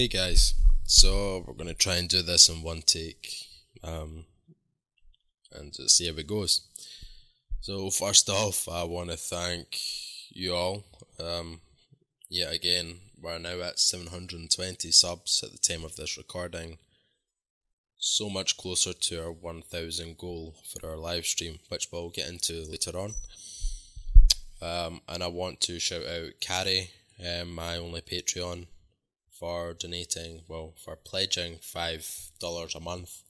Hey guys, so we're gonna try and do this in one take, um, and just see how it goes. So first off, I want to thank you all. Um, yeah, again, we're now at 720 subs at the time of this recording. So much closer to our 1000 goal for our live stream, which we'll get into later on. Um, and I want to shout out Carrie, um, my only Patreon for donating, well, for pledging $5 a month.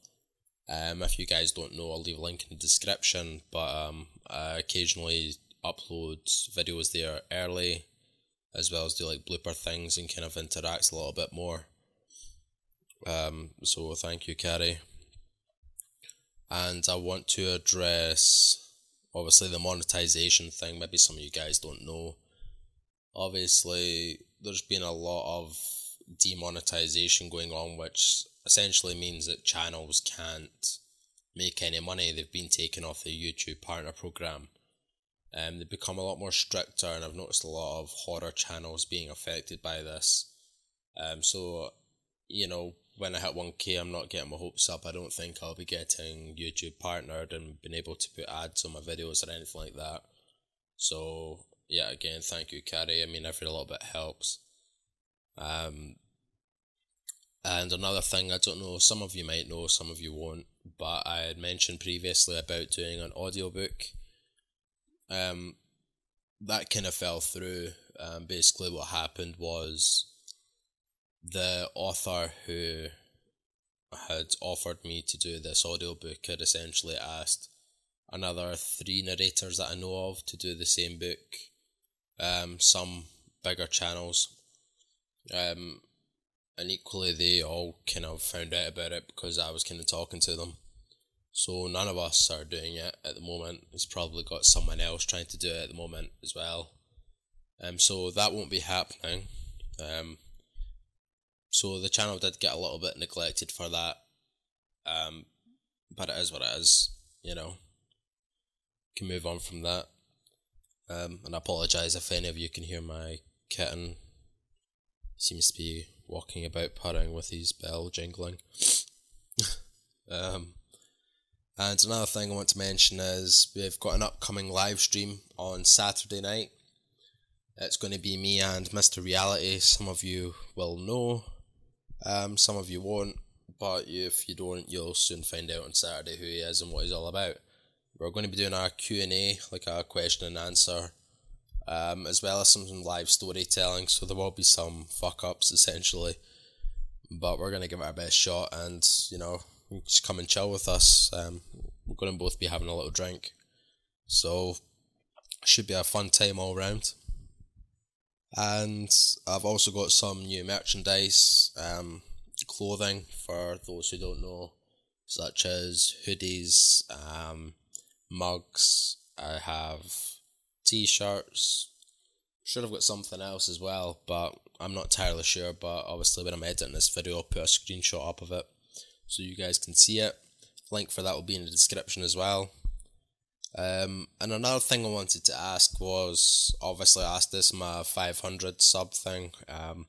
Um, if you guys don't know, I'll leave a link in the description, but um, I occasionally upload videos there early, as well as do like blooper things and kind of interacts a little bit more. Um, so thank you, Carrie. And I want to address, obviously, the monetization thing. Maybe some of you guys don't know. Obviously, there's been a lot of demonetization going on, which essentially means that channels can't make any money. They've been taken off the YouTube partner program. Um, they've become a lot more stricter, and I've noticed a lot of horror channels being affected by this. Um, so, you know, when I hit 1k, I'm not getting my hopes up. I don't think I'll be getting YouTube partnered and being able to put ads on my videos or anything like that. So, yeah, again, thank you, Carrie. I mean, every little bit helps. Um, and another thing, I don't know, some of you might know, some of you won't, but I had mentioned previously about doing an audiobook. Um, that kind of fell through. Um, basically, what happened was the author who had offered me to do this audiobook had essentially asked another three narrators that I know of to do the same book. Um, some bigger channels um, and equally, they all kind of found out about it because I was kind of talking to them. So none of us are doing it at the moment. He's probably got someone else trying to do it at the moment as well. Um, so that won't be happening. Um, so the channel did get a little bit neglected for that. Um, but it is what it is, you know. Can move on from that. Um, and I apologise if any of you can hear my kitten seems to be walking about purring with his bell jingling. um, and another thing I want to mention is we've got an upcoming live stream on Saturday night. It's going to be me and Mr. Reality. Some of you will know, um, some of you won't, but if you don't, you'll soon find out on Saturday who he is and what he's all about. We're going to be doing our Q and A, like a question and answer um, as well as some live storytelling. So there will be some fuck ups essentially, but we're gonna give it our best shot, and you know, just come and chill with us. Um, we're gonna both be having a little drink, so should be a fun time all round. And I've also got some new merchandise, um, clothing for those who don't know, such as hoodies, um, mugs. I have t-shirts. Should have got something else as well, but I'm not entirely sure. But obviously, when I'm editing this video, I'll put a screenshot up of it so you guys can see it. Link for that will be in the description as well. Um, and another thing I wanted to ask was obviously I asked this my 500 sub thing. Um,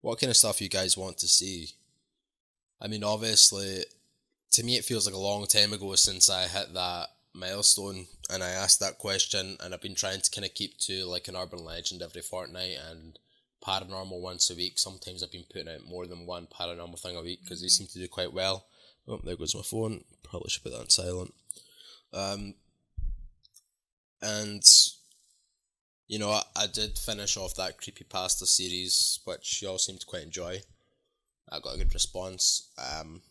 what kind of stuff you guys want to see? I mean, obviously, to me, it feels like a long time ago since I hit that milestone and I asked that question and I've been trying to kind of keep to like an urban legend every fortnight and paranormal once a week. Sometimes I've been putting out more than one paranormal thing a week because they seem to do quite well. Oh, there goes my phone. Probably should put that on silent. Um, and you know, I, I did finish off that creepy pasta series, which you all seem to quite enjoy. I got a good response. Um,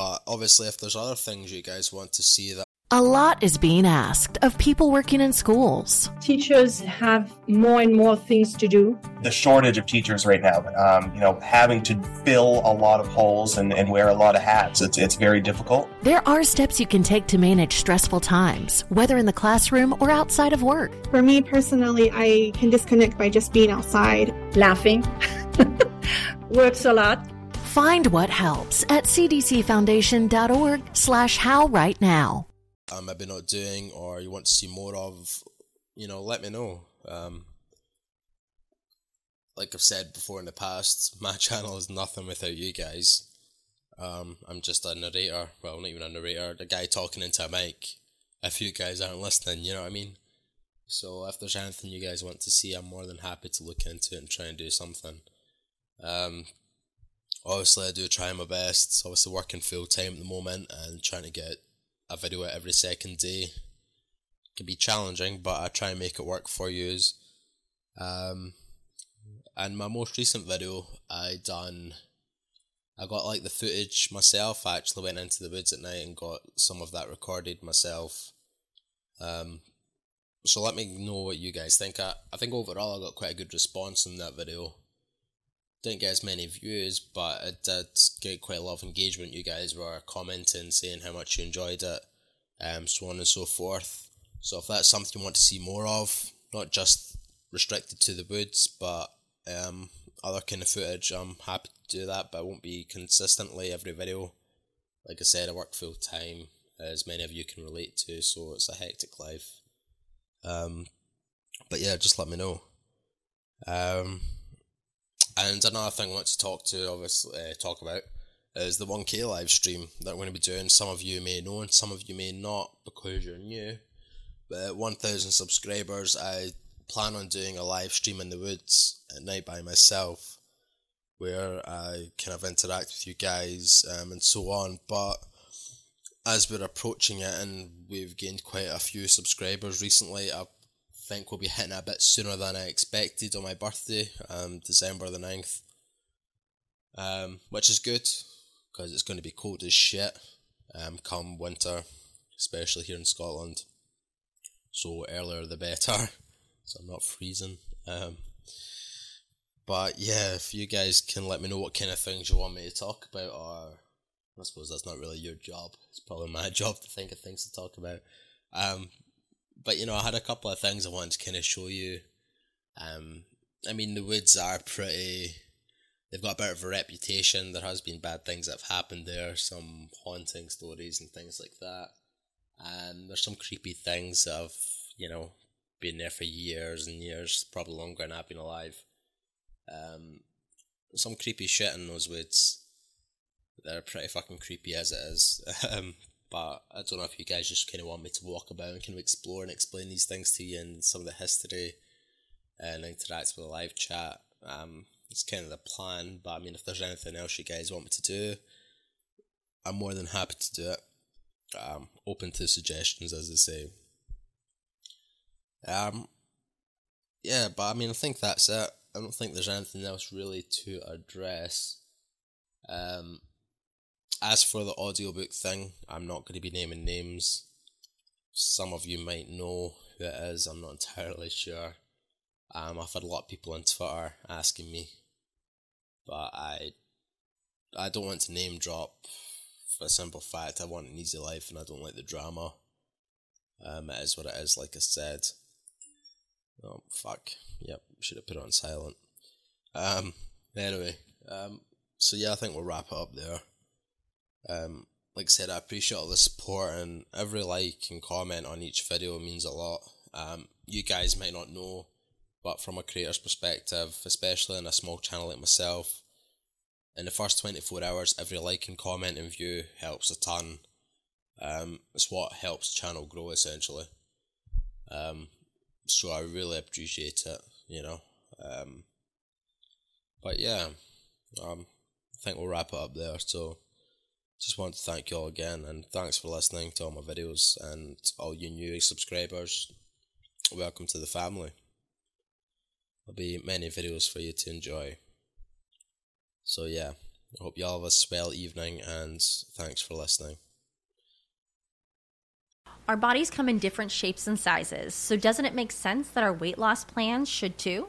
but obviously, if there's other things you guys want to see that A lot is being asked of people working in schools. Teachers have more and more things to do. The shortage of teachers right now, um, you know, having to fill a lot of holes and, and wear a lot of hats, it's, it's very difficult. There are steps you can take to manage stressful times, whether in the classroom or outside of work. For me personally, I can disconnect by just being outside. Laughing works a lot. Find what helps at cdcfoundation.org slash how right now um, maybe not doing or you want to see more of, you know, let me know. Um, like I've said before in the past, my channel is nothing without you guys. Um, I'm just a narrator. Well, not even a narrator. The guy talking into a mic. If you guys aren't listening, you know what I mean. So if there's anything you guys want to see, I'm more than happy to look into it and try and do something. Um, obviously, I do try my best. Obviously, working full time at the moment and trying to get a video out every second day can be challenging, but I try and make it work for you. Um, and my most recent video, I done. I got like the footage myself. I actually went into the woods at night and got some of that recorded myself. Um, so let me know what you guys think. I, I think overall I got quite a good response in that video. Didn't get as many views, but it did get quite a lot of engagement. You guys were commenting, saying how much you enjoyed it, um, so on and so forth. So if that's something you want to see more of, not just restricted to the woods, but um, other kind of footage, I'm happy to do that, but it won't be consistently every video. Like I said, I work full time, as many of you can relate to, so it's a hectic life. Um, but yeah, just let me know. Um, and another thing I want to talk to, obviously, uh, talk about is the 1K live stream that I'm going to be doing. Some of you may know and some of you may not because you're new. But at 1,000 subscribers, I plan on doing a live stream in the woods at night by myself where I kind of interact with you guys um, and so on. But as we're approaching it and we've gained quite a few subscribers recently, I think we'll be hitting a bit sooner than I expected on my birthday, um, December the 9th. Um, which is good because it's going to be cold as shit um, come winter, especially here in Scotland. So earlier the better, so I'm not freezing. Um, but yeah, if you guys can let me know what kind of things you want me to talk about, or I suppose that's not really your job. It's probably my job to think of things to talk about. Um, but you know, I had a couple of things I wanted to kind of show you. Um, I mean, the woods are pretty. They've got a bit of a reputation. There has been bad things that have happened there, some haunting stories and things like that. And there's some creepy things that have, you know, been there for years and years, probably longer than I've been alive. Um, some creepy shit in those woods. They're pretty fucking creepy as it is. um, but I don't know if you guys just kind of want me to walk about and kind of explore and explain these things to you and some of the history and interact with the live chat. Um, it's kind of the plan, but I mean, if there's anything else you guys want me to do, I'm more than happy to do it. Um, open to suggestions, as they say. Um, yeah, but I mean, I think that's it. I don't think there's anything else really to address. Um, as for the audiobook thing, I'm not going to be naming names. Some of you might know who it is, I'm not entirely sure. Um, I've had a lot of people on Twitter asking me, but I, I don't want to name drop for a simple fact. I want an easy life and I don't like the drama. Um, it is what it is, like I said. Oh fuck! Yep, should have put it on silent. Um, anyway, um, so yeah, I think we'll wrap it up there. Um, like I said, I appreciate all the support and every like and comment on each video means a lot. Um, you guys might not know, but from a creator's perspective, especially in a small channel like myself, in the first 24 hours, every like and comment and view helps a ton. Um, it's what helps channel grow essentially. Um, so I really appreciate it, you know. Um, but yeah, um, I think we'll wrap it up there. So just want to thank you all again and thanks for listening to all my videos and all you new subscribers. Welcome to the family. There'll be many videos for you to enjoy. So yeah, I hope you all have a swell evening and thanks for listening. Our bodies come in different shapes and sizes, so doesn't it make sense that our weight loss plans should too?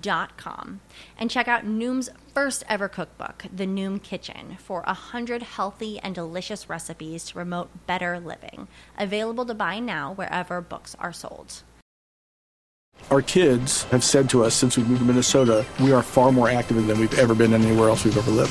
Dot com and check out Noom's first ever cookbook, The Noom Kitchen, for a hundred healthy and delicious recipes to promote better living. Available to buy now wherever books are sold. Our kids have said to us since we moved to Minnesota, we are far more active than we've ever been anywhere else we've ever lived.